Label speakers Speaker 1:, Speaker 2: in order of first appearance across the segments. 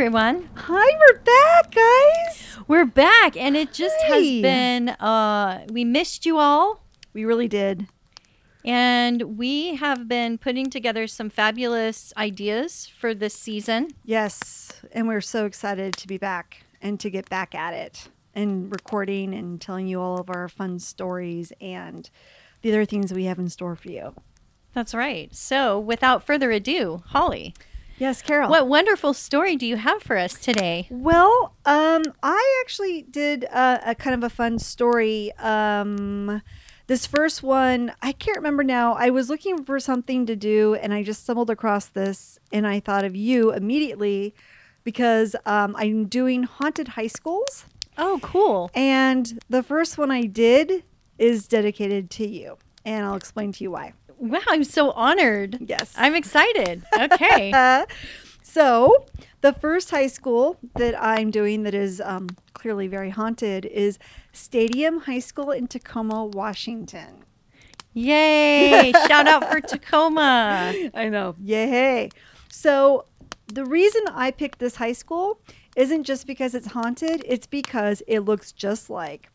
Speaker 1: Everyone.
Speaker 2: Hi, we're back, guys.
Speaker 1: We're back, and it just has been, uh, we missed you all,
Speaker 2: We really did.
Speaker 1: and we have been putting together some fabulous ideas for this season.
Speaker 2: Yes, and we're so excited to be back and to get back at it and recording and telling you all of our fun stories and the other things we have in store for you.
Speaker 1: That's right. So, without further ado, Holly,
Speaker 2: Yes, Carol.
Speaker 1: what wonderful story do you have for us today?
Speaker 2: Well, um, I actually did a, a kind of a fun story. Um, this first one, I can't remember now. I was looking for something to do, and I just stumbled across this, and I thought of you immediately because um, I'm doing haunted high schools,
Speaker 1: Oh, cool.
Speaker 2: and the first one I did is dedicated to you, and I'll explain to you why.
Speaker 1: Wow, I'm so honored.
Speaker 2: Yes.
Speaker 1: I'm excited. Okay.
Speaker 2: So, the first high school that I'm doing that is um, clearly very haunted is Stadium High School in Tacoma, Washington.
Speaker 1: Yay. Shout out for Tacoma.
Speaker 2: I know. Yay. So, the reason I picked this high school isn't just because it's haunted, it's because it looks just like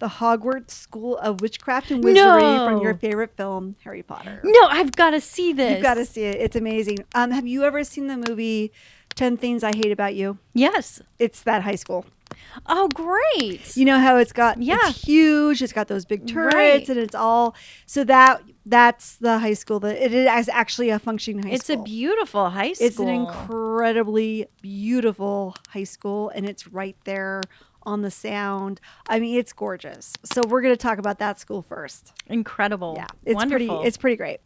Speaker 2: the Hogwarts School of Witchcraft and Wizardry from your favorite film, Harry Potter.
Speaker 1: No, I've got to see this.
Speaker 2: You've got to see it. It's amazing. Um, have you ever seen the movie 10 Things I Hate About You?
Speaker 1: Yes.
Speaker 2: It's that high school.
Speaker 1: Oh, great.
Speaker 2: You know how it's got
Speaker 1: Yeah.
Speaker 2: it's huge. It's got those big turrets
Speaker 1: Right.
Speaker 2: and it's all so that that's the high school that it is actually a functioning high
Speaker 1: it's
Speaker 2: school.
Speaker 1: It's a beautiful high school.
Speaker 2: It's an incredibly beautiful high school and it's right there on the sound. I mean, it's gorgeous. So we're going to talk about that school first.
Speaker 1: incredible.
Speaker 2: Yeah, it's
Speaker 1: Wonderful.
Speaker 2: pretty. It's pretty great.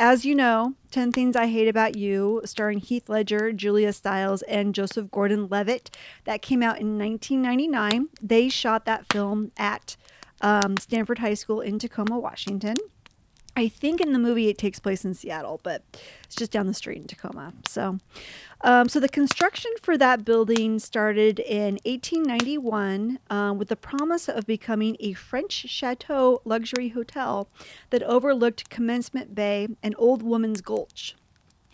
Speaker 2: As you know, 10 Things I Hate About You, starring Heath Ledger, Julia Stiles, and Joseph Gordon Levitt, that came out in 1999. They shot that film at um, Stanford High School in Tacoma, Washington. I think in the movie it takes place in Seattle, but it's just down the street in Tacoma. So, um, so the construction for that building started in 1891 um, with the promise of becoming a French chateau luxury hotel that overlooked Commencement Bay and Old Woman's Gulch.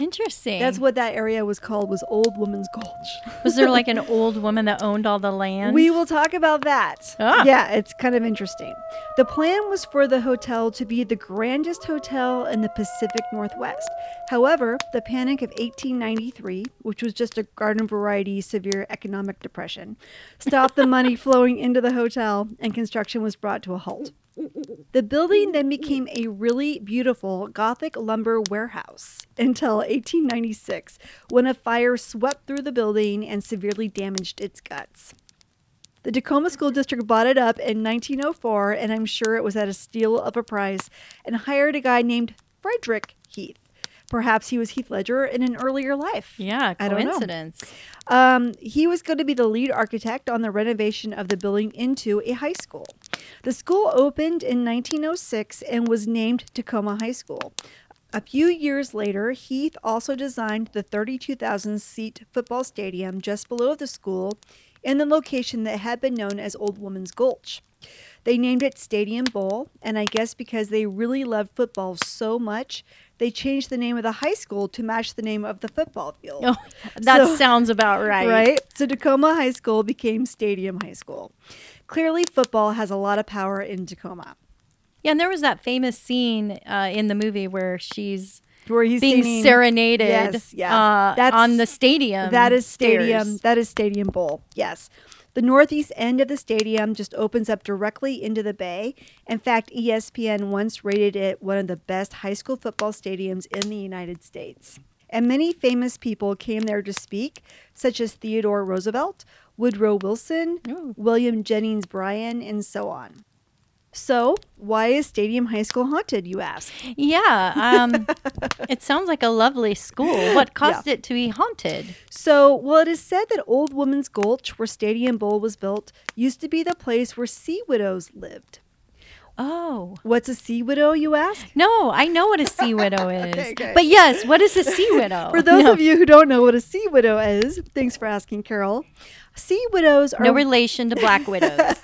Speaker 1: Interesting.
Speaker 2: That's what that area was called was Old Woman's Gulch.
Speaker 1: Was there like an old woman that owned all the land?
Speaker 2: We will talk about that.
Speaker 1: Ah.
Speaker 2: Yeah, it's kind of interesting. The plan was for the hotel to be the grandest hotel in the Pacific Northwest. However, the Panic of 1893, which was just a garden variety severe economic depression, stopped the money flowing into the hotel and construction was brought to a halt. The building then became a really beautiful Gothic lumber warehouse until 1896 when a fire swept through the building and severely damaged its guts. The Tacoma School District bought it up in 1904, and I'm sure it was at a steal of a price, and hired a guy named Frederick Heath. Perhaps he was Heath Ledger in an earlier life.
Speaker 1: yeah,
Speaker 2: I don't know.
Speaker 1: coincidence.
Speaker 2: Um, he was going to be the lead architect on the renovation of the building into a high school. The school opened in 1906 and was named Tacoma High School. A few years later, Heath also designed the 32,000 seat football stadium just below the school in the location that had been known as Old Woman's Gulch. They named it Stadium Bowl, and I guess because they really loved football so much, they changed the name of the high school to match the name of the football field.
Speaker 1: Oh, that
Speaker 2: So-
Speaker 1: sounds about right.
Speaker 2: Right? So Tacoma High School became Stadium High School. Clearly, football has a lot of power in Tacoma.
Speaker 1: Yeah, and there was that famous scene uh, in the movie where she's
Speaker 2: Where he's
Speaker 1: being
Speaker 2: singing-
Speaker 1: serenaded
Speaker 2: Yes, yeah.
Speaker 1: uh,
Speaker 2: That's-
Speaker 1: on the stadium.
Speaker 2: That is stadium.
Speaker 1: stairs.
Speaker 2: That is Stadium Bowl. Yes. The northeast end of the stadium just opens up directly into the bay. In fact, ESPN once rated it one of the best high school football stadiums in the United States. And many famous people came there to speak, such as Theodore Roosevelt, Woodrow Wilson,
Speaker 1: Ooh.
Speaker 2: William Jennings Bryan, and so on. So, why is Stadium High School haunted, you ask?
Speaker 1: Yeah. Um, it sounds like a lovely school. What caused it to be haunted?
Speaker 2: So, well, it is said that Old Woman's Gulch, where Stadium Bowl was built, used to be the place where sea widows lived.
Speaker 1: Oh.
Speaker 2: What's a sea widow, you ask?
Speaker 1: No, I know what a sea widow is.
Speaker 2: Okay, okay.
Speaker 1: But yes, what is a sea widow?
Speaker 2: For those
Speaker 1: No.
Speaker 2: of you who don't know what a sea widow is, thanks for asking, Carol. Sea widows are
Speaker 1: no relation to black widows.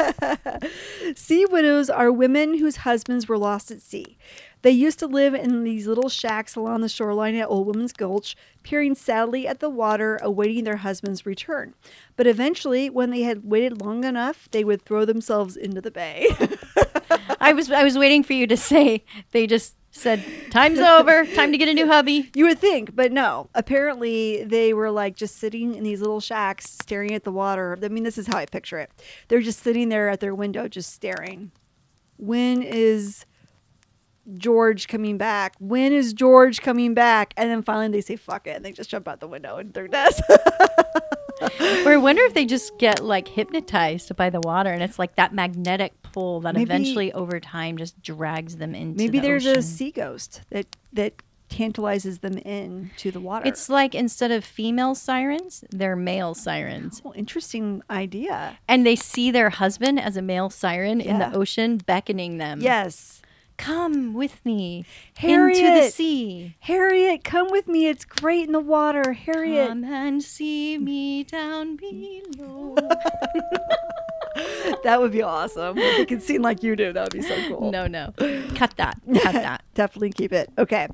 Speaker 2: Sea widows are women whose husbands were lost at sea. They used to live in these little shacks along the shoreline at Old Woman's Gulch, peering sadly at the water, awaiting their husband's return. But eventually, when they had waited long enough, they would throw themselves into the bay.
Speaker 1: I was I was waiting for you to say they just said time's over, time to get a new hubby.
Speaker 2: you would think, but no. Apparently, they were like just sitting in these little shacks, staring at the water. I mean, this is how I picture it. They're just sitting there at their window, just staring. When is George coming back? When is George coming back? And then finally they say fuck it and they just jump out the window and they're dead.
Speaker 1: Or I wonder if they just get like hypnotized by the water and it's like that magnetic pull that
Speaker 2: Maybe-
Speaker 1: eventually over time just drags them into the water.
Speaker 2: Maybe
Speaker 1: the
Speaker 2: there's a sea ghost that that tantalizes them into the water.
Speaker 1: It's like instead of female sirens, they're male sirens.
Speaker 2: oh, interesting idea.
Speaker 1: And they see their husband as a male siren in the ocean beckoning them.
Speaker 2: Yes.
Speaker 1: Come with me into the sea.
Speaker 2: Harriet, come with me. It's great in the water. Harriet.
Speaker 1: Come and see me down below.
Speaker 2: that would be awesome. If they could sing like you do, that would be so cool.
Speaker 1: no, no. Cut that. Cut that.
Speaker 2: Definitely keep it. Okay.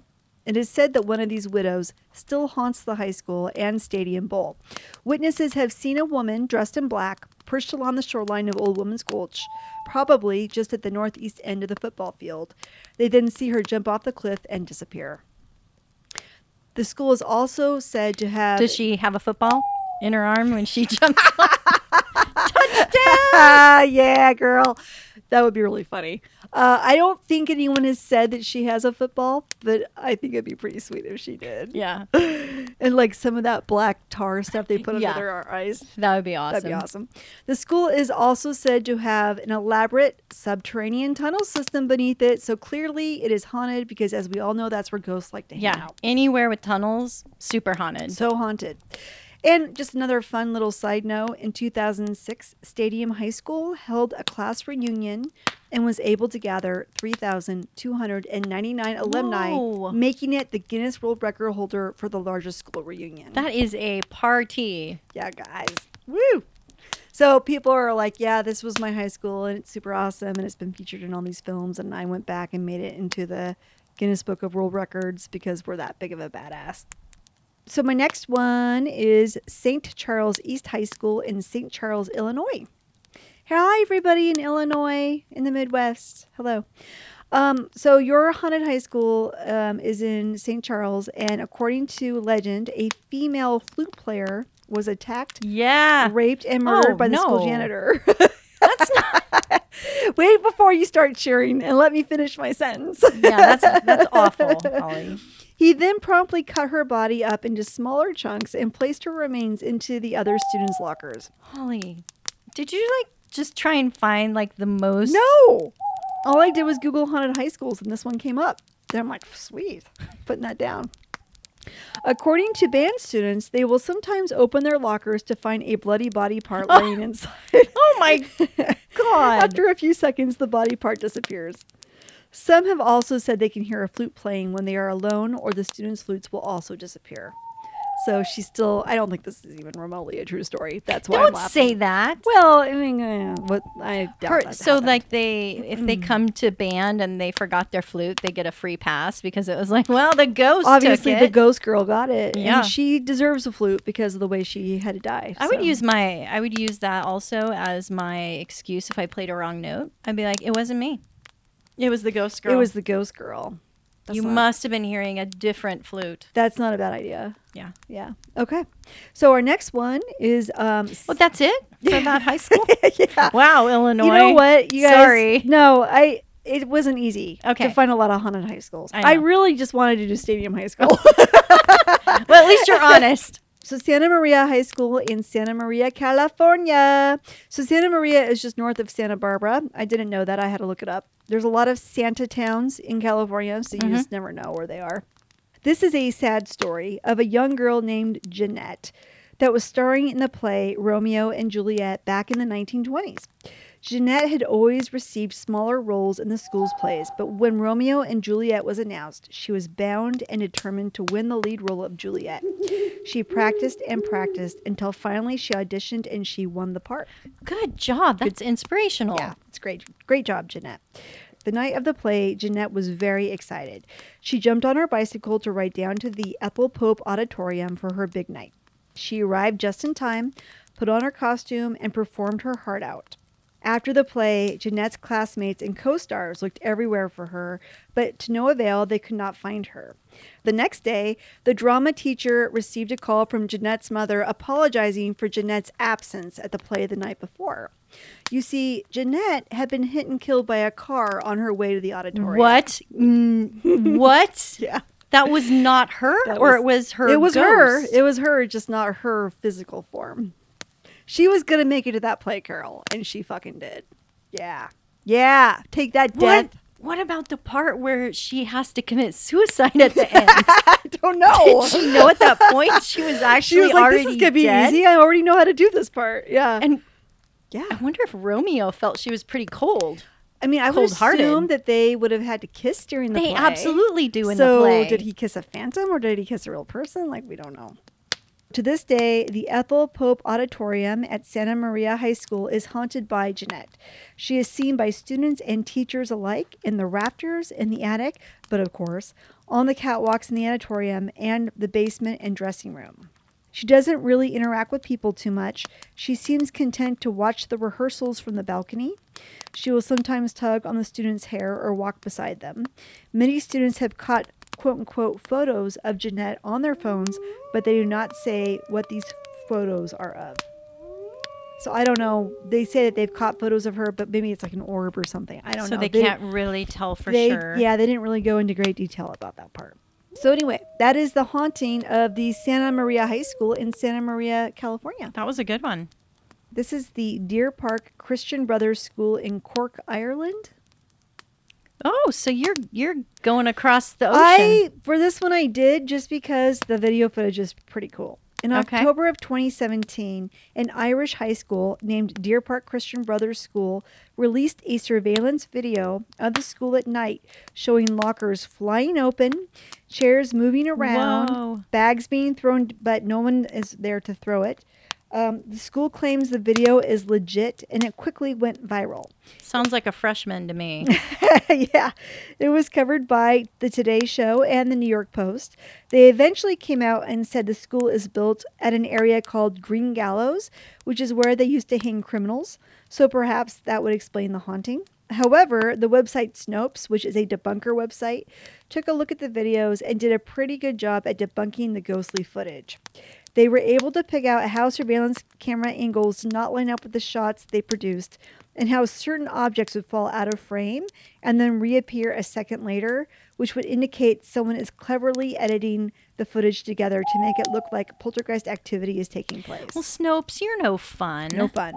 Speaker 2: It is said that one of these widows still haunts the high school and stadium bowl. Witnesses have seen a woman dressed in black perched along the shoreline of Old Woman's Gulch, probably just at the northeast end of the football field. They then see her jump off the cliff and disappear. The school is also said to have.
Speaker 1: Does she have a football in her arm when she jumps?
Speaker 2: Ah, yeah, girl. That would be really funny. Uh, I don't think anyone has said that she has a football, but I think it'd be pretty sweet if she did.
Speaker 1: Yeah.
Speaker 2: And like some of that black tar stuff they put
Speaker 1: Yeah.
Speaker 2: under their eyes.
Speaker 1: That would be awesome.
Speaker 2: That'd be awesome. The school is also said to have an elaborate subterranean tunnel system beneath it. So clearly it is haunted because, as we all know, that's where ghosts like to hang out.
Speaker 1: Yeah.
Speaker 2: out.
Speaker 1: Anywhere with tunnels, super haunted.
Speaker 2: So haunted. And just another fun little side note in 2006, Stadium High School held a class reunion and was able to gather 3,299 alumni,
Speaker 1: Whoa.
Speaker 2: making it the Guinness World Record holder for the largest school reunion.
Speaker 1: that is a party.
Speaker 2: yeah, guys. Woo! So people are like, yeah, this was my high school and it's super awesome and it's been featured in all these films. And I went back and made it into the Guinness Book of World Records because we're that big of a badass. So my next one is St. Charles East High School in St. Charles, Illinois. Hi, everybody in Illinois, in the Midwest. Hello. Um, so your haunted high school um, is in St. Charles, and according to legend, a female flute player was attacked,
Speaker 1: Yeah.
Speaker 2: raped, and murdered
Speaker 1: Oh,
Speaker 2: by the school janitor.
Speaker 1: That's not.
Speaker 2: Wait before you start cheering, and let me finish my sentence.
Speaker 1: Yeah, that's that's awful.
Speaker 2: He then promptly cut her body up into smaller chunks and placed her remains into the other students' lockers.
Speaker 1: Holly, did you like just try and find like the most?
Speaker 2: No! All I did was Google haunted high schools and this one came up. Then I'm like, sweet, putting that down. According to band students, they will sometimes open their lockers to find a bloody body part laying inside.
Speaker 1: Oh my God.
Speaker 2: After a few seconds, the body part disappears. Some have also said they can hear a flute playing when they are alone, or the students' flutes will also disappear. So she's still. I don't think this is even remotely a true story. That's why I'm
Speaker 1: Don't
Speaker 2: laughing.
Speaker 1: say that.
Speaker 2: Well, I mean, uh, what I doubt
Speaker 1: Per-
Speaker 2: that
Speaker 1: so
Speaker 2: happened.
Speaker 1: like they if they come to band and they forgot their flute, they get a free pass because it was like, well, the ghost
Speaker 2: obviously
Speaker 1: took
Speaker 2: the ghost girl got it,
Speaker 1: Yeah.
Speaker 2: and she deserves a flute because of the way she had to die.
Speaker 1: I would use my I would use that also as my excuse if I played a wrong note. I'd be like, it wasn't me. It was the ghost girl.
Speaker 2: It was the ghost girl. That's
Speaker 1: you
Speaker 2: not-
Speaker 1: must have been hearing a different flute.
Speaker 2: That's not a bad idea.
Speaker 1: Yeah.
Speaker 2: Yeah. Okay. So our next one is um.
Speaker 1: Well, that's it for that high school.
Speaker 2: yeah.
Speaker 1: Wow, Illinois.
Speaker 2: You know what? You guys,
Speaker 1: Sorry.
Speaker 2: No, I. It wasn't easy
Speaker 1: Okay.
Speaker 2: to find a lot of haunted high schools.
Speaker 1: I
Speaker 2: I, really just wanted to do Stadium High School.
Speaker 1: Well, at least you're honest.
Speaker 2: So Santa Maria High School in Santa Maria, California. So Santa Maria is just north of Santa Barbara. I didn't know that. I had to look it up. There's a lot of Santa towns in California, so you
Speaker 1: Mhm.
Speaker 2: just never know where they are. This is a sad story of a young girl named Jeanette that was starring in the play Romeo and Juliet back in the 1920s. Jeanette had always received smaller roles in the school's plays, but when Romeo and Juliet was announced, she was bound and determined to win the lead role of Juliet. She practiced and practiced until finally she auditioned and she won the part.
Speaker 1: Good job. That's inspirational.
Speaker 2: Yeah, it's great. Great job, Jeanette. The night of the play, Jeanette was very excited. She jumped on her bicycle to ride down to the Ethel Pope Auditorium for her big night. She arrived just in time, put on her costume, and performed her heart out. After the play, Jeanette's classmates and co stars looked everywhere for her, but to no avail, they could not find her. The next day, the drama teacher received a call from Jeanette's mother apologizing for Jeanette's absence at the play the night before. You see, Jeanette had been hit and killed by a car on her way to the auditorium.
Speaker 1: What? Mm, what?
Speaker 2: Yeah.
Speaker 1: That was not her,
Speaker 2: That
Speaker 1: or
Speaker 2: was-
Speaker 1: it was her.
Speaker 2: it was her. It was her, just not her physical form. She was gonna make it to that play, Carol, and she fucking did. Yeah. Yeah. Take that,
Speaker 1: What?
Speaker 2: death.
Speaker 1: What about the part where she has to commit suicide at the end?
Speaker 2: I don't know.
Speaker 1: Did she know at that point she was actually
Speaker 2: She was like,
Speaker 1: already
Speaker 2: "This is gonna be
Speaker 1: dead?
Speaker 2: easy. I already know how to do this part." Yeah.
Speaker 1: And
Speaker 2: yeah.
Speaker 1: I wonder if Romeo felt she was pretty cold.
Speaker 2: I mean, I would assume that they would have had to kiss during the
Speaker 1: They
Speaker 2: play.
Speaker 1: absolutely do in
Speaker 2: so
Speaker 1: the play.
Speaker 2: So, did he kiss a phantom or did he kiss a real person? Like we don't know. To this day, the Ethel Pope Auditorium at Santa Maria High School is haunted by Jeanette. She is seen by students and teachers alike in the rafters, in the attic, but of course, on the catwalks in the auditorium and the basement and dressing room. She doesn't really interact with people too much. She seems content to watch the rehearsals from the balcony. She will sometimes tug on the students' hair or walk beside them. Many students have caught quote unquote photos of Jeanette on their phones, but they do not say what these photos are of. So I don't know. They say that they've caught photos of her, but maybe it's like an orb or something. I don't know.
Speaker 1: so
Speaker 2: know.
Speaker 1: they can't really tell for
Speaker 2: they-
Speaker 1: sure.
Speaker 2: Yeah, they didn't really go into great detail about that part. So anyway, that is the haunting of the Santa Maria High School in Santa Maria, California.
Speaker 1: That was a good one.
Speaker 2: This is the Deer Park Christian Brothers School in Cork, Ireland.
Speaker 1: Oh, so you're you're going across the ocean.
Speaker 2: I for this one I did just because the video footage is pretty cool. In
Speaker 1: Okay.
Speaker 2: October of 2017, an Irish high school named Deer Park Christian Brothers School released a surveillance video of the school at night showing lockers flying open, chairs moving around,
Speaker 1: Whoa.
Speaker 2: bags being thrown, but no one is there to throw it. Um, the school claims the video is legit and it quickly went viral.
Speaker 1: Sounds like a freshman to me.
Speaker 2: yeah, it was covered by the Today Show and the New York Post. They eventually came out and said the school is built at an area called Green Gallows, which is where they used to hang criminals. So perhaps that would explain the haunting. However, the website Snopes, which is a debunker website, took a look at the videos and did a pretty good job at debunking the ghostly footage. They were able to pick out how surveillance camera angles did not line up with the shots they produced and how certain objects would fall out of frame and then reappear a second later, which would indicate someone is cleverly editing the footage together to make it look like poltergeist activity is taking place.
Speaker 1: well, Snopes, you're no fun.
Speaker 2: No fun.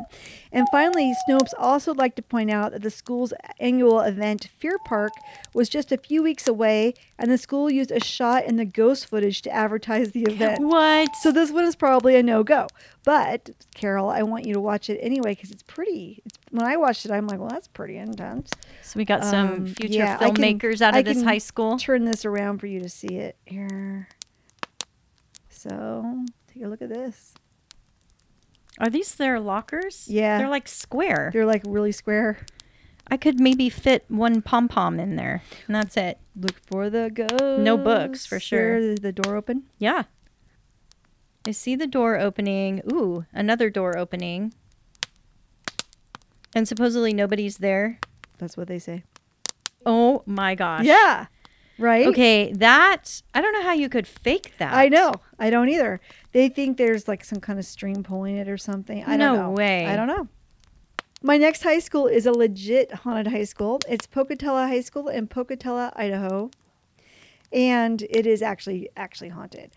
Speaker 2: And finally, Snopes also like to point out that the school's annual event, Fear Park, was just a few weeks away, and the school used a shot in the ghost footage to advertise the event.
Speaker 1: What?
Speaker 2: So this one is probably a no go. But Carol, I want you to watch it anyway because it's pretty. It's, when I watched it, I'm like, well, that's pretty intense.
Speaker 1: So we got some
Speaker 2: Um,
Speaker 1: future
Speaker 2: yeah, I can-
Speaker 1: filmmakers out
Speaker 2: I
Speaker 1: of this
Speaker 2: can
Speaker 1: high school.
Speaker 2: Turn this around for you to see it here. So take a look at this.
Speaker 1: Are these their lockers?
Speaker 2: Yeah.
Speaker 1: They're like square.
Speaker 2: They're like really square.
Speaker 1: I could maybe fit one pom pom in there, and that's it.
Speaker 2: Look for the ghost.
Speaker 1: No books, for sure.
Speaker 2: There, the door open.
Speaker 1: Yeah. I see the door opening. Ooh, another door opening. And supposedly nobody's there.
Speaker 2: That's what they say.
Speaker 1: Oh my gosh.
Speaker 2: Yeah. Right?
Speaker 1: Okay, that I don't know how you could fake that.
Speaker 2: I know. I don't either. They think there's like some kind of string pulling it or something. I don't
Speaker 1: No
Speaker 2: know.
Speaker 1: way.
Speaker 2: I don't know. My next high school is a legit haunted high school. It's Pocatello High School in Pocatello, Idaho. And it is actually actually haunted.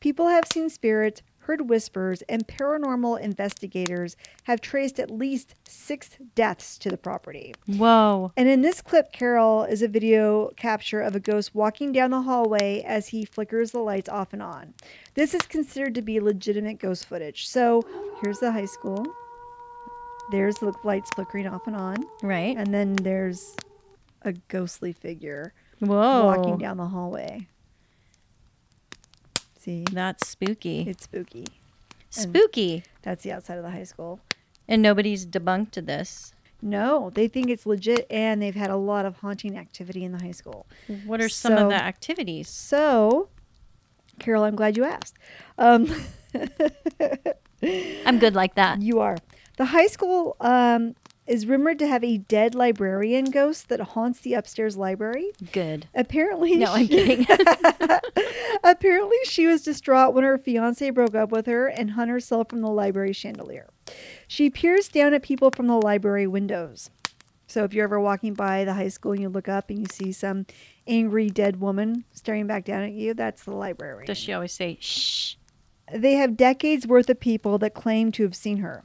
Speaker 2: People have seen spirits, heard whispers, and paranormal investigators have traced at least six deaths to the property.
Speaker 1: Whoa.
Speaker 2: And in this clip, Carol is a video capture of a ghost walking down the hallway as he flickers the lights off and on. This is considered to be legitimate ghost footage. So here's the high school. There's the lights flickering off and on.
Speaker 1: Right.
Speaker 2: And then there's a ghostly figure
Speaker 1: Whoa.
Speaker 2: walking down the hallway. See,
Speaker 1: That's spooky.
Speaker 2: it's spooky.
Speaker 1: spooky.
Speaker 2: That's the outside of the high school.
Speaker 1: And nobody's debunked this.
Speaker 2: No, they think it's legit, and they've had a lot of haunting activity in the high school.
Speaker 1: What are some
Speaker 2: So-
Speaker 1: of the activities?
Speaker 2: So, Carol, I'm glad you asked. Um,
Speaker 1: I'm good like that.
Speaker 2: you are. The high school um, is rumored to have a dead librarian ghost that haunts the upstairs library.
Speaker 1: Good.
Speaker 2: Apparently,
Speaker 1: No, I'm kidding.
Speaker 2: Apparently, she was distraught when her fiance broke up with her and hung herself from the library chandelier. She peers down at people from the library windows. So, if you're ever walking by the high school and you look up and you see some angry dead woman staring back down at you, that's the library.
Speaker 1: Does she always say shh?
Speaker 2: They have decades worth of people that claim to have seen her.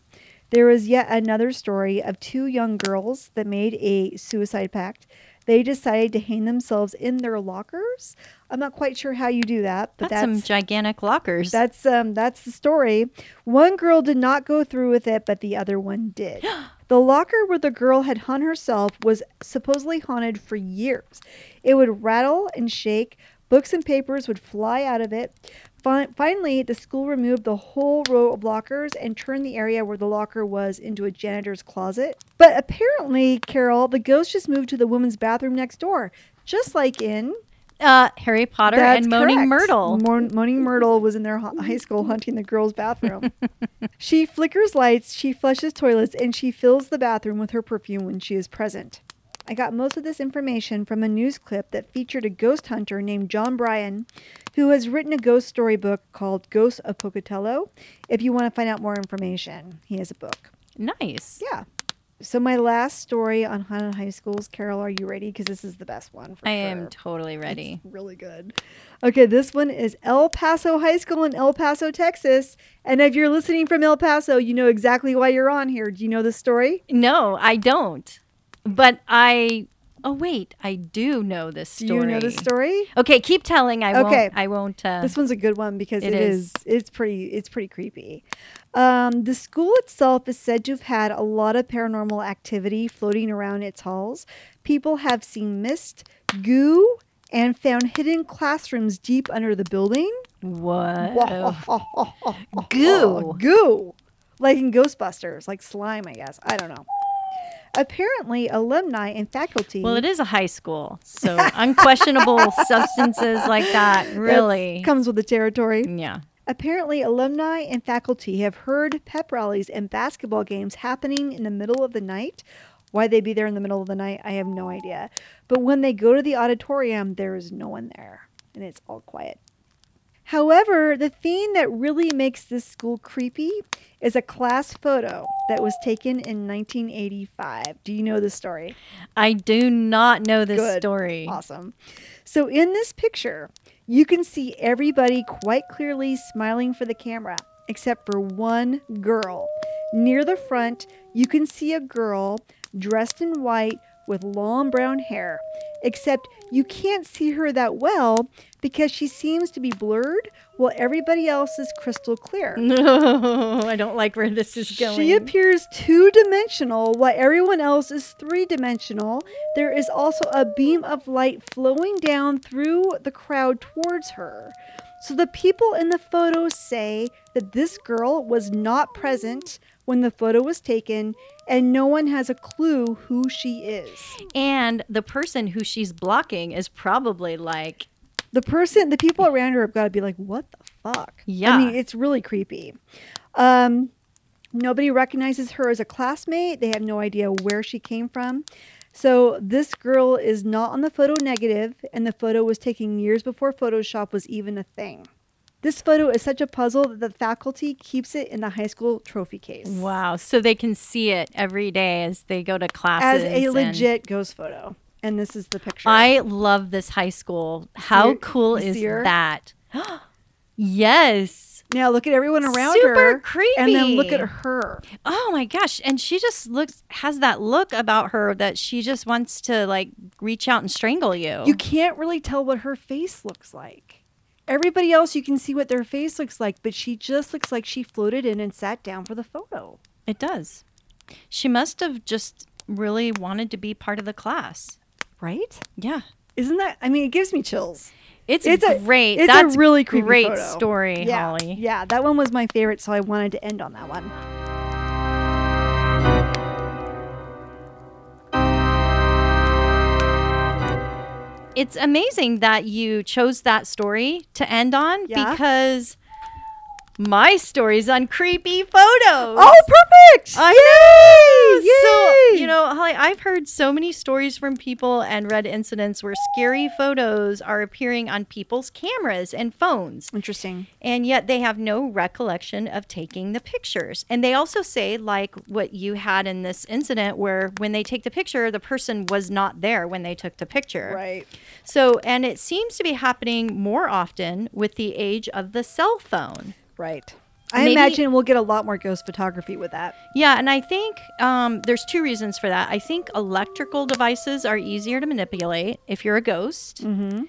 Speaker 2: There is yet another story of two young girls that made a suicide pact. They decided to hang themselves in their lockers. I'm not quite sure how you do that, but
Speaker 1: That's,
Speaker 2: that's
Speaker 1: some gigantic lockers.
Speaker 2: that's um that's the story. One girl did not go through with it, but the other one did. the locker where the girl had hung herself was supposedly haunted for years. It would rattle and shake. Books and papers would fly out of it. Fi- finally, the school removed the whole row of lockers and turned the area where the locker was into a janitor's closet. But apparently, Carol, the ghost just moved to the women's bathroom next door, just like in
Speaker 1: uh, Harry Potter
Speaker 2: that's
Speaker 1: and Moaning
Speaker 2: correct.
Speaker 1: Myrtle.
Speaker 2: Mo- Moaning Myrtle was in their high school hunting the girls' bathroom. she flickers lights, she flushes toilets, and she fills the bathroom with her perfume when she is present. I got most of this information from a news clip that featured a ghost hunter named John Bryan, who has written a ghost story book called Ghosts of Pocatello. If you want to find out more information, he has a book.
Speaker 1: nice.
Speaker 2: Yeah. So my last story on haunted high schools, Carol, are you ready? Because this is the best one. For
Speaker 1: I
Speaker 2: sure.
Speaker 1: am totally ready.
Speaker 2: It's really good. Okay, this one is El Paso High School in El Paso, Texas. And if you're listening from El Paso, you know exactly why you're on here. Do you know the story?
Speaker 1: No, I don't. But I. Oh wait, I do know this story.
Speaker 2: Do you know the story?
Speaker 1: Okay, keep telling. I
Speaker 2: Okay.
Speaker 1: won't. I won't. Uh,
Speaker 2: This one's a good one because
Speaker 1: It
Speaker 2: it is.
Speaker 1: is.
Speaker 2: It's pretty. It's pretty creepy. Um, the school itself is said to have had a lot of paranormal activity floating around its halls. People have seen mist, goo, and found hidden classrooms deep under the building.
Speaker 1: what? Goo.
Speaker 2: Goo. Like in Ghostbusters, like slime, I guess. I don't know. Apparently, alumni and faculty.
Speaker 1: Well, it is a high school, so unquestionable substances like that
Speaker 2: That's-
Speaker 1: really.
Speaker 2: comes with the territory.
Speaker 1: Yeah.
Speaker 2: Apparently, alumni and faculty have heard pep rallies and basketball games happening in the middle of the night. Why they be there in the middle of the night, I have no idea. But when they go to the auditorium, there is no one there and it's all quiet. However, the thing that really makes this school creepy is a class photo that was taken in 1985. Do you know this story?
Speaker 1: I do not know this
Speaker 2: Good.
Speaker 1: story.
Speaker 2: Awesome. So in this picture, you can see everybody quite clearly smiling for the camera, except for one girl. Near the front, you can see a girl dressed in white with long brown hair, except you can't see her that well because she seems to be blurred while everybody else is crystal clear.
Speaker 1: No, I don't like where this is going.
Speaker 2: She appears two dimensional while everyone else is three dimensional. There is also a beam of light flowing down through the crowd towards her. So the people in the photo say that this girl was not present when the photo was taken and no one has a clue who she is.
Speaker 1: and the person who she's blocking is probably like,
Speaker 2: The person, the people around her have got to be like, what the fuck?
Speaker 1: Yeah.
Speaker 2: I mean, it's really creepy. Um, nobody recognizes her as a classmate. They have no idea where she came from. So this girl is not on the photo negative, and the photo was taken years before Photoshop was even a thing. This photo is such a puzzle that the faculty keeps it in the high school trophy case.
Speaker 1: wow. So they can see it every day as they go to classes.
Speaker 2: As a
Speaker 1: and-
Speaker 2: legit ghost photo. And this is the picture.
Speaker 1: I love this high school. How cool is that? yes.
Speaker 2: Now look at everyone around
Speaker 1: Super
Speaker 2: her. And then look at her.
Speaker 1: Oh my gosh. And she just looks has that look about her that she just wants to like reach out and strangle you.
Speaker 2: You can't really tell what her face looks like. Everybody else, you can see what their face looks like, but she just looks like she floated in and sat down for the photo.
Speaker 1: it does. She must have just really wanted to be part of the class.
Speaker 2: Right?
Speaker 1: Yeah.
Speaker 2: Isn't that? I mean, it gives me chills.
Speaker 1: It's,
Speaker 2: It's a-
Speaker 1: great.
Speaker 2: it's a
Speaker 1: That's
Speaker 2: really creepy
Speaker 1: great
Speaker 2: photo.
Speaker 1: story,
Speaker 2: yeah,
Speaker 1: Holly.
Speaker 2: yeah, that one was my favorite, so I wanted to end on that one.
Speaker 1: It's amazing that you chose that story to end on
Speaker 2: Yeah.
Speaker 1: because my story's on creepy photos.
Speaker 2: Oh, perfect!
Speaker 1: I
Speaker 2: Yay!
Speaker 1: So,
Speaker 2: Yay!
Speaker 1: you know, Holly, I've heard so many stories from people and read incidents where scary photos are appearing on people's cameras and phones,
Speaker 2: Interesting.
Speaker 1: and yet they have no recollection of taking the pictures. And they also say, like what you had in this incident, where when they take the picture, the person was not there when they took the picture.
Speaker 2: Right.
Speaker 1: So, and it seems to be happening more often with the age of the cell phone.
Speaker 2: Right. I
Speaker 1: Maybe-
Speaker 2: imagine we'll get a lot more ghost photography with that.
Speaker 1: Yeah, and I think um, there's two reasons for that. I think electrical devices are easier to manipulate if you're a ghost.
Speaker 2: Mm-hmm.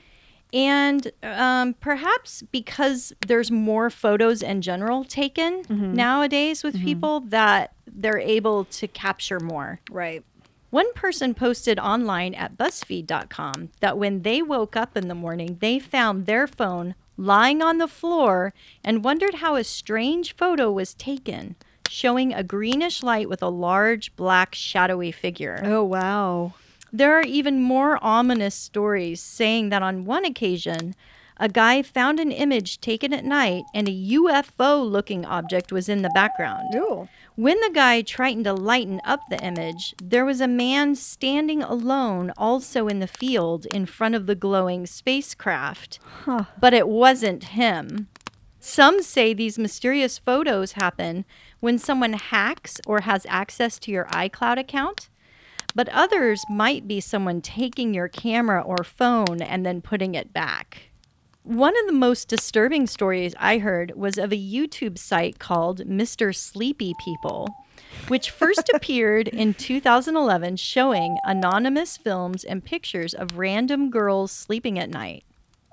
Speaker 1: And um, perhaps because there's more photos in general taken
Speaker 2: Mm-hmm.
Speaker 1: nowadays with people that they're able to capture more.
Speaker 2: Right.
Speaker 1: One person posted online at BuzzFeed.com that when they woke up in the morning, they found their phone lying on the floor and wondered how a strange photo was taken, showing a greenish light with a large black shadowy figure.
Speaker 2: Oh wow.
Speaker 1: There are even more ominous stories saying that on one occasion, a guy found an image taken at night and a UFO looking object was in the background.
Speaker 2: Ooh.
Speaker 1: When the guy tried to lighten up the image, there was a man standing alone also in the field in front of the glowing spacecraft,
Speaker 2: Huh.
Speaker 1: but it wasn't him. Some say these mysterious photos happen when someone hacks or has access to your iCloud account, but others might be someone taking your camera or phone and then putting it back. One of the most disturbing stories I heard was of a YouTube site called Mr. Sleepy People, which first appeared in 2011 showing anonymous films and pictures of random girls sleeping at night.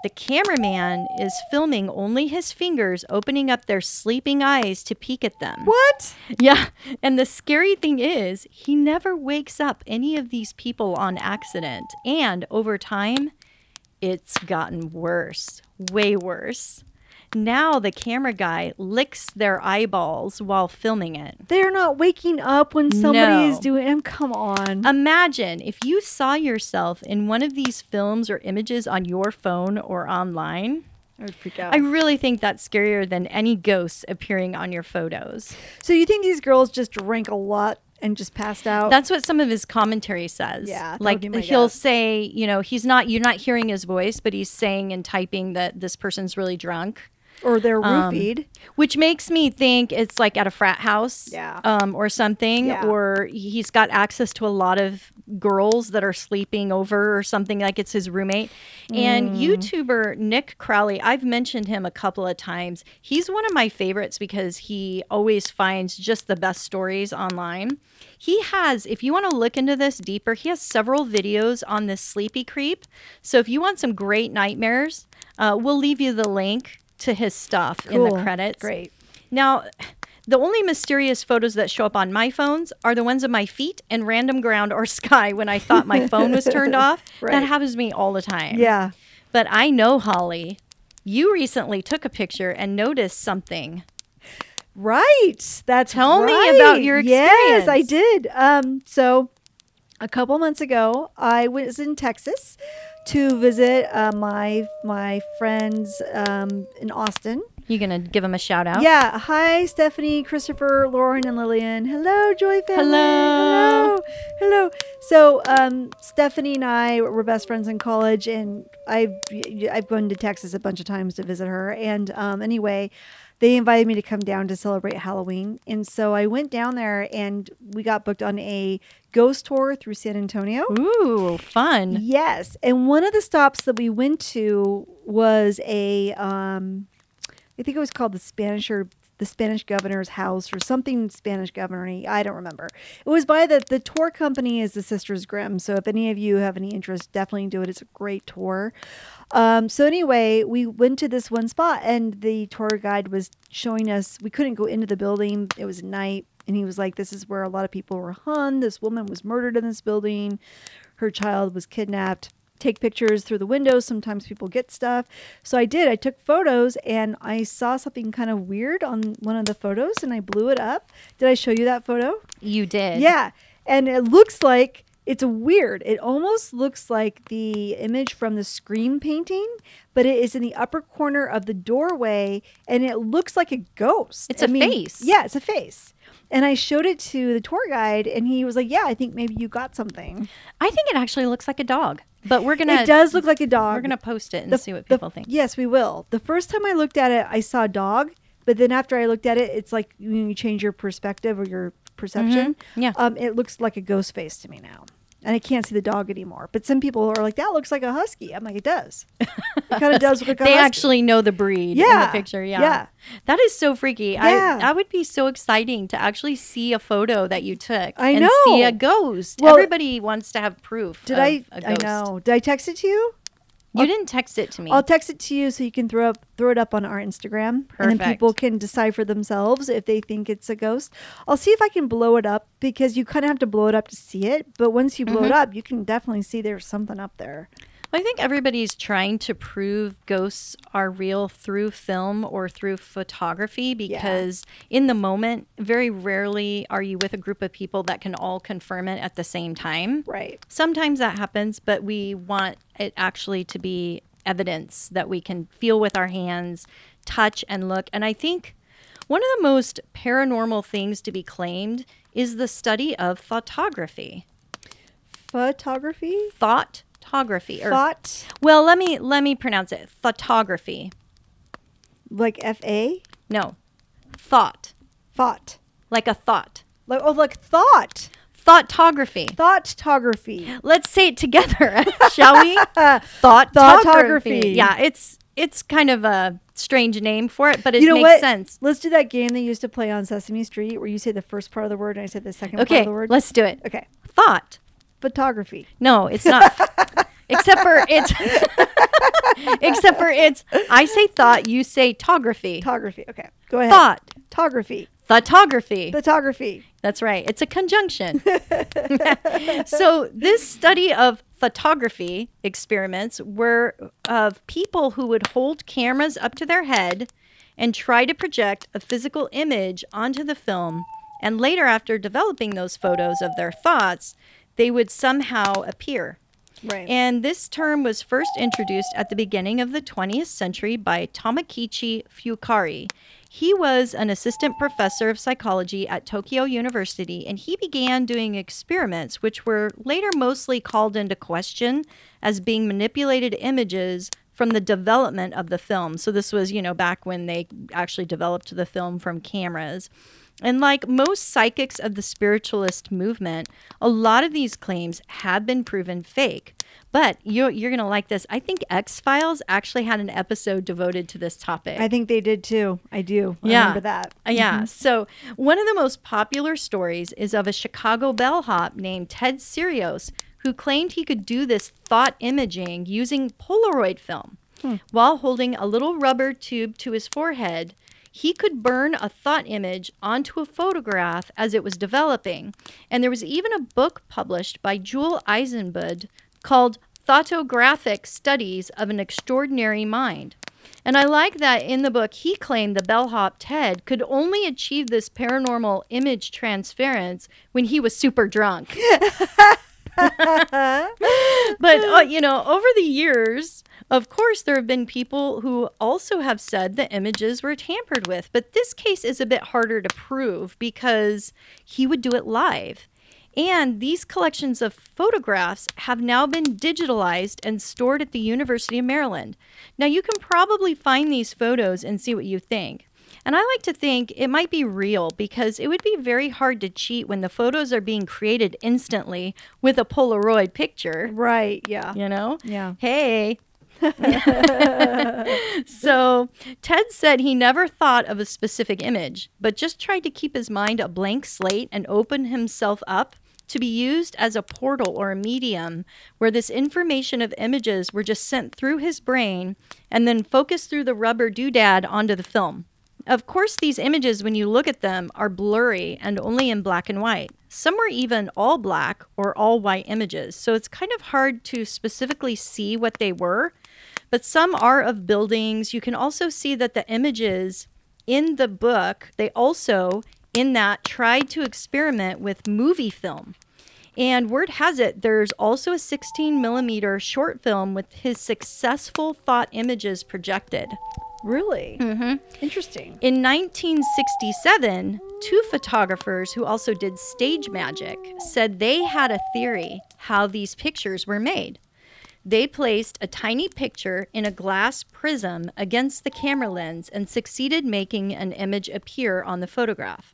Speaker 1: The cameraman is filming only his fingers opening up their sleeping eyes to peek at them.
Speaker 2: What?
Speaker 1: Yeah. And the scary thing is, he never wakes up any of these people on accident. And over time, it's gotten worse, way worse. Now the camera guy licks their eyeballs while filming it.
Speaker 2: They're not waking up when somebody is
Speaker 1: No.
Speaker 2: doing it. Come on.
Speaker 1: Imagine if you saw yourself in one of these films or images on your phone or online.
Speaker 2: I would freak out.
Speaker 1: I really think that's scarier than any ghosts appearing on your photos.
Speaker 2: so you think these girls just drank a lot and just passed out?
Speaker 1: That's what some of his commentary says.
Speaker 2: Yeah,
Speaker 1: like
Speaker 2: would be my
Speaker 1: he'll
Speaker 2: guess.
Speaker 1: say, you know, he's not you're not hearing his voice, but he's saying and typing that this person's really drunk.
Speaker 2: Or they're
Speaker 1: Um,
Speaker 2: roofied.
Speaker 1: Which makes me think it's like at a frat house,
Speaker 2: Yeah.
Speaker 1: um, or something,
Speaker 2: Yeah.
Speaker 1: or he's got access to a lot of girls that are sleeping over, or something like it's his roommate. And
Speaker 2: Mm.
Speaker 1: YouTuber Nick Crowley, I've mentioned him a couple of times. He's one of my favorites because he always finds just the best stories online. He has, if you want to look into this deeper, he has several videos on this sleepy creep. So if you want some great nightmares, uh, we'll leave you the link to his stuff in the credits.
Speaker 2: Great.
Speaker 1: Now, the only mysterious photos that show up on my phones are the ones of my feet and random ground or sky when I thought my phone was turned off.
Speaker 2: Right.
Speaker 1: That happens to me all the time.
Speaker 2: Yeah.
Speaker 1: But I know, Holly, you recently took a picture and noticed something.
Speaker 2: Right. That's
Speaker 1: Tell me
Speaker 2: right.
Speaker 1: about your
Speaker 2: Yes, I did. Um, so a couple months ago, I was in Texas to visit uh, my my friends um, in Austin.
Speaker 1: You gonna give them a shout out?
Speaker 2: Yeah. Hi, Stephanie, Christopher, Lauren, and Lillian. Hello, Joy family.
Speaker 1: Hello.
Speaker 2: Hello. Hello. So, um, Stephanie and I were best friends in college, and I've I've gone to Texas a bunch of times to visit her. And um, anyway, they invited me to come down to celebrate Halloween, and so I went down there, and we got booked on a ghost tour through San Antonio.
Speaker 1: Ooh, fun.
Speaker 2: Yes, and one of the stops that we went to was a um, I think it was called the Spanish or the Spanish governor's house or something Spanish governor. I don't remember. It was by the the tour company is the Sisters Grimm. So if any of you have any interest, definitely do it. It's a great tour. Um, so anyway, we went to this one spot and the tour guide was showing us. We couldn't go into the building. It was night, and he was like, "This is where a lot of people were hung. This woman was murdered in this building. Her child was kidnapped." take pictures through the windows. Sometimes people get stuff. So I did. I took photos and I saw something kind of weird on one of the photos and I blew it up. Did I show you that photo?
Speaker 1: You did.
Speaker 2: Yeah. And it looks like it's weird. It almost looks like the image from the Scream painting, but it is in the upper corner of the doorway and it looks like a ghost.
Speaker 1: It's a face.
Speaker 2: Yeah, it's a face. And I showed it to the tour guide and he was like, Yeah, I think maybe you got something.
Speaker 1: I think it actually looks like a dog. But we're gonna
Speaker 2: It does look like a dog.
Speaker 1: we're gonna post it and
Speaker 2: The-
Speaker 1: see what
Speaker 2: the-
Speaker 1: people think.
Speaker 2: Yes, we will. The first time I looked at it, I saw a dog, but then after I looked at it, it's like when you change your perspective or your perception.
Speaker 1: Mm-hmm. Yeah.
Speaker 2: Um, it looks like a ghost face to me now. And I can't see the dog anymore. But some people are like, that looks like a husky. I'm like, it does. It kind of does look like a
Speaker 1: they
Speaker 2: husky.
Speaker 1: actually know the breed in the picture. Yeah.
Speaker 2: yeah.
Speaker 1: That is so freaky.
Speaker 2: Yeah.
Speaker 1: I that would be so exciting to actually see a photo that you took
Speaker 2: I
Speaker 1: and
Speaker 2: know.
Speaker 1: see a ghost.
Speaker 2: Well,
Speaker 1: Everybody wants to have proof.
Speaker 2: Did I?
Speaker 1: a
Speaker 2: I know. Did I text it to you?
Speaker 1: You didn't text it to me.
Speaker 2: I'll text it to you so you can throw up throw it up on our Instagram, and then people can decide for themselves if they think it's a ghost. I'll see if I can blow it up because you kind of have to blow it up to see it. But once you
Speaker 1: Mm-hmm.
Speaker 2: blow it up, you can definitely see there's something up there.
Speaker 1: I think everybody's trying to prove ghosts are real through film or through photography because in the moment, very rarely are you with a group of people that can all confirm it at the same time.
Speaker 2: Right.
Speaker 1: Sometimes that happens, but we want it actually to be evidence that we can feel with our hands, touch, and look. And I think one of the most paranormal things to be claimed is the study of photography.
Speaker 2: Photography.
Speaker 1: Thoughtography. Or,
Speaker 2: Thought.
Speaker 1: well, let me let me pronounce it. Photography.
Speaker 2: Like F A.
Speaker 1: No. Thought.
Speaker 2: Thought.
Speaker 1: Like a thought.
Speaker 2: Like oh, like thought.
Speaker 1: Thoughtography.
Speaker 2: Thoughtography.
Speaker 1: Let's say it together, shall we? Thoughtography.
Speaker 2: Thoughtography.
Speaker 1: Yeah, it's it's kind of a strange name for it, but it
Speaker 2: you know
Speaker 1: makes
Speaker 2: what?
Speaker 1: sense.
Speaker 2: Let's do that game they used to play on Sesame Street, where you say the first part of the word and I say the second part
Speaker 1: Okay,
Speaker 2: of the word.
Speaker 1: let's do it.
Speaker 2: Okay.
Speaker 1: Thought.
Speaker 2: Photography.
Speaker 1: No, it's not. except for it's. except for it's. I say thought. You say tography.
Speaker 2: Photography. Okay. Go ahead.
Speaker 1: Thought.
Speaker 2: Photography.
Speaker 1: Photography.
Speaker 2: Photography.
Speaker 1: That's right. It's a conjunction. so, this study of photography experiments were of people who would hold cameras up to their head and try to project a physical image onto the film. And later, after developing those photos of their thoughts, they would somehow appear.
Speaker 2: Right.
Speaker 1: And this term was first introduced at the beginning of the 20th century by Tomokichi Fukurai. He was an assistant professor of psychology at Tokyo University, and he began doing experiments which were later mostly called into question as being manipulated images from the development of the film. So this was, you know, back when they actually developed the film from cameras. And like most psychics of the spiritualist movement, a lot of these claims have been proven fake. But you're, you're going to like this. I think X Files actually had an episode devoted to this topic.
Speaker 2: I think they did too. I do. I
Speaker 1: Yeah.
Speaker 2: remember that.
Speaker 1: Uh, Yeah. So one of the most popular stories is of a Chicago bellhop named Ted Serios who claimed he could do this thought imaging using Polaroid film. While holding a little rubber tube to his forehead, he could burn a thought image onto a photograph as it was developing. And there was even a book published by Jule Eisenbud called Thoughtographic Studies of an Extraordinary Mind. And I like that in the book, he claimed the bellhop Ted could only achieve this paranormal image transference when he was super drunk. but, uh, you know, over the years, of course, there have been people who also have said the images were tampered with. But this case is a bit harder to prove because he would do it live. And these collections of photographs have now been digitalized and stored at the University of Maryland. Now, you can probably find these photos and see what you think. And I like to think it might be real because it would be very hard to cheat when the photos are being created instantly with a Polaroid picture.
Speaker 2: Right. Yeah.
Speaker 1: You know?
Speaker 2: Yeah.
Speaker 1: Hey, so Ted said he never thought of a specific image, but just tried to keep his mind a blank slate and open himself up to be used as a portal or a medium where this information of images were just sent through his brain and then focused through the rubber doodad onto the film. Of course, these images, when you look at them, are blurry and only in black and white. Some were even all black or all white images, so it's kind of hard to specifically see what they were. But some are of buildings. You can also see that the images in the book, they also, in that, tried to experiment with movie film. And word has it, there's also a 16 millimeter short film with his successful thought images projected.
Speaker 2: Really?
Speaker 1: Mm-hmm.
Speaker 2: Interesting.
Speaker 1: In 1967, two photographers who also did stage magic said they had a theory how these pictures were made. They placed a tiny picture in a glass prism against the camera lens and succeeded making an image appear on the photograph.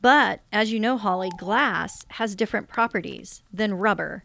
Speaker 1: But as you know, Holly, glass has different properties than rubber.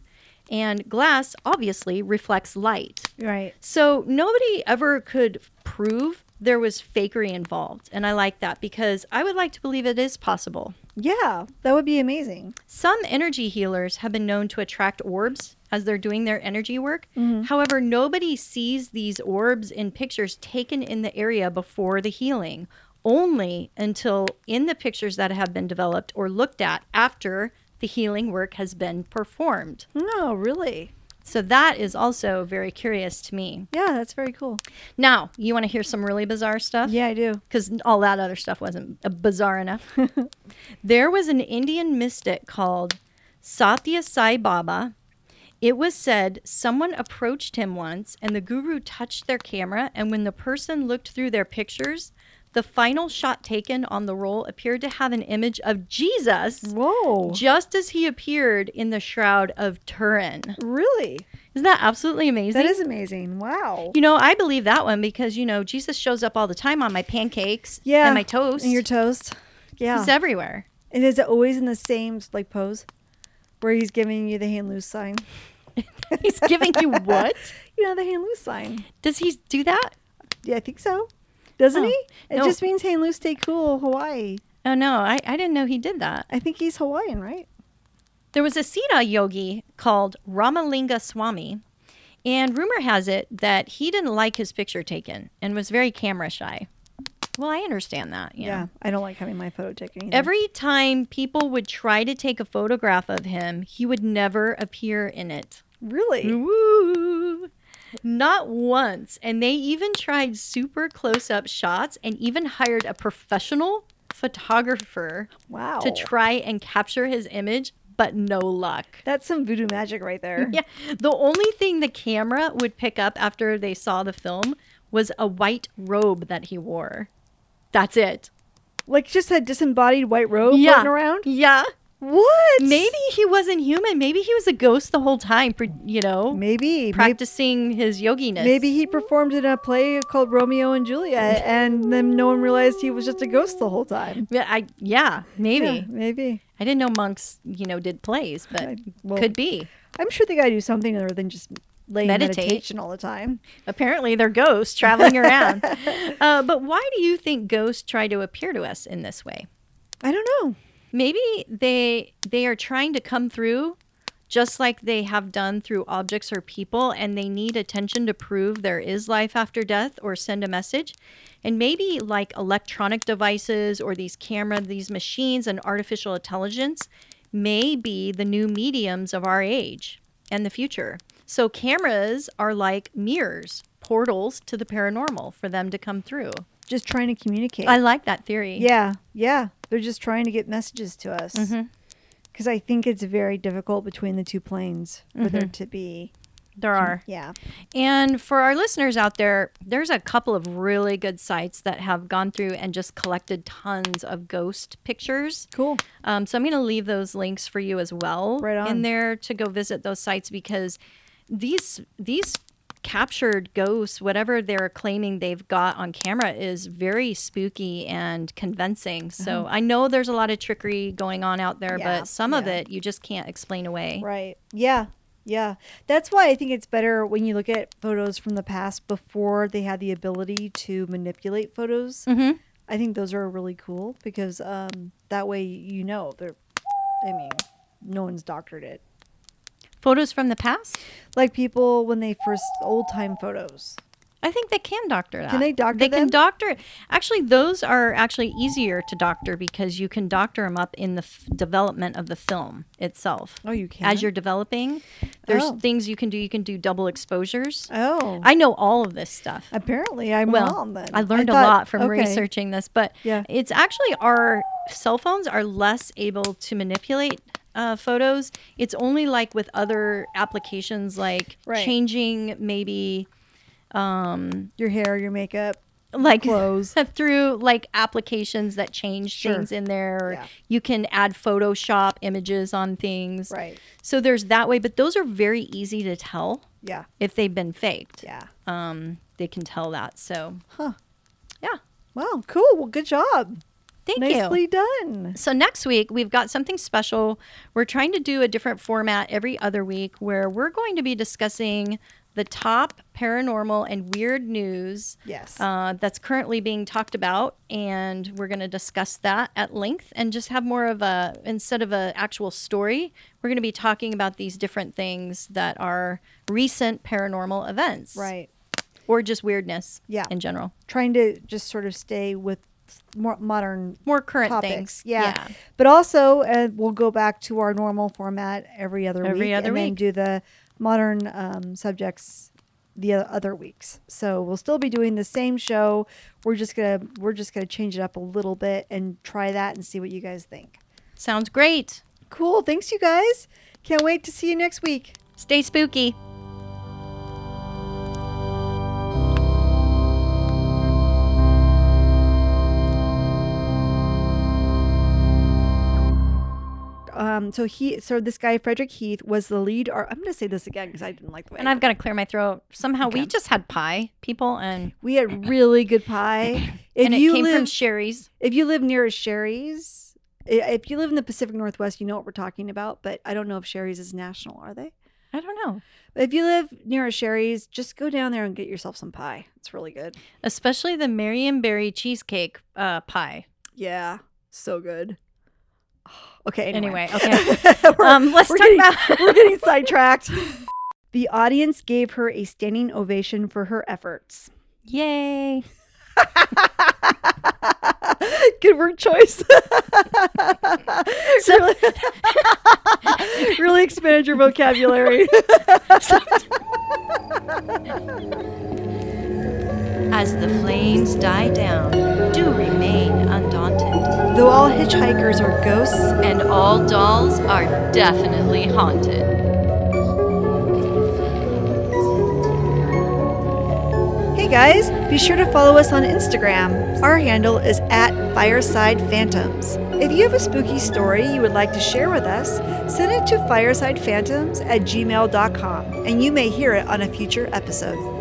Speaker 1: And glass obviously reflects light.
Speaker 2: Right.
Speaker 1: So nobody ever could prove there was fakery involved. And I like that because I would like to believe it is possible.
Speaker 2: Yeah, that would be amazing.
Speaker 1: Some energy healers have been known to attract orbs as they're doing their energy work. Mm-hmm. However, nobody sees these orbs in pictures taken in the area before the healing, only until in the pictures that have been developed or looked at after the healing work has been performed.
Speaker 2: Oh, really.
Speaker 1: So that is also very curious to me.
Speaker 2: Yeah, that's very cool.
Speaker 1: Now, you want to hear some really bizarre stuff?
Speaker 2: Yeah, I do.
Speaker 1: because all that other stuff wasn't uh, bizarre enough. there was an Indian mystic called Satya Sai Baba. It was said someone approached him once and the guru touched their camera, and when the person looked through their pictures, the final shot taken on the roll appeared to have an image of Jesus
Speaker 2: Whoa.
Speaker 1: just as he appeared in the Shroud of Turin.
Speaker 2: Really?
Speaker 1: Isn't that absolutely amazing?
Speaker 2: That is amazing. Wow.
Speaker 1: You know, I believe that one because, you know, Jesus shows up all the time on my pancakes
Speaker 2: Yeah.
Speaker 1: and my toast.
Speaker 2: And your toast. Yeah.
Speaker 1: He's everywhere.
Speaker 2: and is it always in the same like pose? Where he's giving you the hand loose sign.
Speaker 1: He's giving you what?
Speaker 2: You know, the hand loose sign.
Speaker 1: Does he do that?
Speaker 2: Yeah, I think so. Doesn't
Speaker 1: Oh,
Speaker 2: he? It
Speaker 1: no.
Speaker 2: just means hand loose, stay cool, Hawaii.
Speaker 1: Oh, no, I, I didn't know he did that.
Speaker 2: I think he's Hawaiian, right?
Speaker 1: There was a Siddha yogi called Ramalinga Swami, and rumor has it that he didn't like his picture taken and was very camera shy. Well, I understand that. you know.
Speaker 2: Yeah. I don't like having my photo taken either.
Speaker 1: Every time people would try to take a photograph of him, he would never appear in it.
Speaker 2: really?
Speaker 1: Woo! Not once. And they even tried super close up shots and even hired a professional photographer
Speaker 2: Wow.
Speaker 1: to try and capture his image, but no luck.
Speaker 2: That's some voodoo magic right there.
Speaker 1: Yeah. The only thing the camera would pick up after they saw the film was a white robe that he wore. That's it.
Speaker 2: Like just a disembodied white robe
Speaker 1: yeah.
Speaker 2: floating around?
Speaker 1: Yeah.
Speaker 2: What?
Speaker 1: Maybe he wasn't human. Maybe he was a ghost the whole time for, you know,
Speaker 2: Maybe. Maybe,
Speaker 1: practicing his yoginess.
Speaker 2: maybe he performed in a play called Romeo and Juliet and then no one realized he was just a ghost the whole time.
Speaker 1: Yeah, I yeah, maybe.
Speaker 2: Yeah, maybe.
Speaker 1: I didn't know monks, you know, did plays, but
Speaker 2: I- well-
Speaker 1: could be.
Speaker 2: I'm sure they got to do something other than just lay
Speaker 1: Meditate.
Speaker 2: meditation all the time.
Speaker 1: Apparently, they're ghosts traveling around. Uh, but why do you think ghosts try to appear to us in this way?
Speaker 2: I don't know.
Speaker 1: Maybe they they are trying to come through just like they have done through objects or people and they need attention to prove there is life after death or send a message. And maybe like electronic devices or these camera, these machines and artificial intelligence may be the new mediums of our age and the future. So cameras are like mirrors, portals to the paranormal for them to come through.
Speaker 2: Just trying to communicate.
Speaker 1: I like that theory.
Speaker 2: yeah, yeah. They're just trying to get messages to us. Because I think it's very difficult between the two planes for there
Speaker 1: Mm-hmm.
Speaker 2: to be.
Speaker 1: There are.
Speaker 2: Yeah.
Speaker 1: And for our listeners out there, there's a couple of really good sites that have gone through and just collected tons of ghost pictures.
Speaker 2: Cool.
Speaker 1: Um, so I'm going to leave those links for you as well
Speaker 2: Right on.
Speaker 1: in there to go visit those sites because these these captured ghosts, whatever they're claiming they've got on camera, is very spooky and convincing. So I know there's a lot of trickery going on out there.
Speaker 2: Yeah,
Speaker 1: but some of it you just can't explain away.
Speaker 2: Right. Yeah. Yeah. That's why I think it's better when you look at photos from the past before they had the ability to manipulate photos.
Speaker 1: Mm-hmm.
Speaker 2: I think those are really cool because um, that way you know they're, I mean, no one's doctored it.
Speaker 1: Photos from the past?
Speaker 2: Like people when they first old time photos.
Speaker 1: I think they can doctor that.
Speaker 2: Can they doctor
Speaker 1: They can
Speaker 2: them?
Speaker 1: doctor. Actually, those are actually easier to doctor because you can doctor them up in the f- development of the film itself.
Speaker 2: Oh, you can.
Speaker 1: As you're developing, there's
Speaker 2: Oh.
Speaker 1: things you can do. You can do double exposures.
Speaker 2: Oh.
Speaker 1: I know all of this stuff.
Speaker 2: Apparently, I'm
Speaker 1: well,
Speaker 2: wrong then.
Speaker 1: I learned
Speaker 2: thought-
Speaker 1: a lot from
Speaker 2: okay.
Speaker 1: researching this, but
Speaker 2: Yeah.
Speaker 1: it's actually our cell phones are less able to manipulate uh, photos. It's only like with other applications, like
Speaker 2: Right.
Speaker 1: changing maybe um,
Speaker 2: Your hair, your makeup.
Speaker 1: like
Speaker 2: Clothes.
Speaker 1: through like applications that change
Speaker 2: Sure.
Speaker 1: things in there.
Speaker 2: Yeah.
Speaker 1: You can add Photoshop images on things.
Speaker 2: Right.
Speaker 1: So there's that way, but those are very easy to tell
Speaker 2: Yeah.
Speaker 1: if they've been faked.
Speaker 2: Yeah.
Speaker 1: Um, they can tell that. So
Speaker 2: Huh.
Speaker 1: yeah,
Speaker 2: Wow. Cool. Well, good job.
Speaker 1: Thank you.
Speaker 2: Nicely done.
Speaker 1: So next week we've got something special. We're trying to do a different format every other week where we're going to be discussing the top paranormal and weird news
Speaker 2: Yes.
Speaker 1: uh, that's currently being talked about, and we're going to discuss that at length and just have more of a instead of an actual story, we're going to be talking about these different things that are recent paranormal events,
Speaker 2: right.
Speaker 1: or just weirdness,
Speaker 2: Yeah.
Speaker 1: in general,
Speaker 2: Trying to just sort of stay with more modern
Speaker 1: more current
Speaker 2: topics.
Speaker 1: things.
Speaker 2: Yeah. But also, uh, we'll go back to our normal format every other
Speaker 1: Every
Speaker 2: week,
Speaker 1: other
Speaker 2: and then
Speaker 1: week.
Speaker 2: do the modern um, subjects the other weeks. So we'll still be doing the same show. We're just gonna we're just gonna change it up a little bit and try that and see what you guys think.
Speaker 1: Sounds great.
Speaker 2: Cool. Thanks, you guys. Can't wait to see you next week.
Speaker 1: Stay spooky.
Speaker 2: Um, so he, so this guy Frederick Heath was the lead. Or I'm gonna say this again because I didn't like the way.
Speaker 1: And I've got to clear my throat. Somehow we just had pie, people, and
Speaker 2: we had really good pie. If
Speaker 1: and it
Speaker 2: you
Speaker 1: came
Speaker 2: live,
Speaker 1: from Shari's.
Speaker 2: if you live near a Shari's, if you live in the Pacific Northwest, you know what we're talking about. But I don't know if Shari's is national. Are they?
Speaker 1: I don't know.
Speaker 2: But if you live near a Shari's, just go down there and get yourself some pie. It's really good.
Speaker 1: Especially the Marionberry cheesecake uh, pie.
Speaker 2: Yeah, so good. Okay.
Speaker 1: Anyway,
Speaker 2: Anyway,
Speaker 1: okay.
Speaker 2: We're-
Speaker 1: um, let's talk
Speaker 2: getting-
Speaker 1: about.
Speaker 2: we're getting sidetracked. The audience gave her a standing ovation for her efforts.
Speaker 1: Yay!
Speaker 2: Good word choice. really, really expanded your vocabulary.
Speaker 1: As the flames die down, do remain undaunted,
Speaker 2: Though all hitchhikers are ghosts,
Speaker 1: and all dolls are definitely haunted.
Speaker 2: Hey guys, be sure to follow us on Instagram. Our handle is at Fireside Phantoms. If you have a spooky story you would like to share with us, send it to firesidephantoms at gmail.com and you may hear it on a future episode.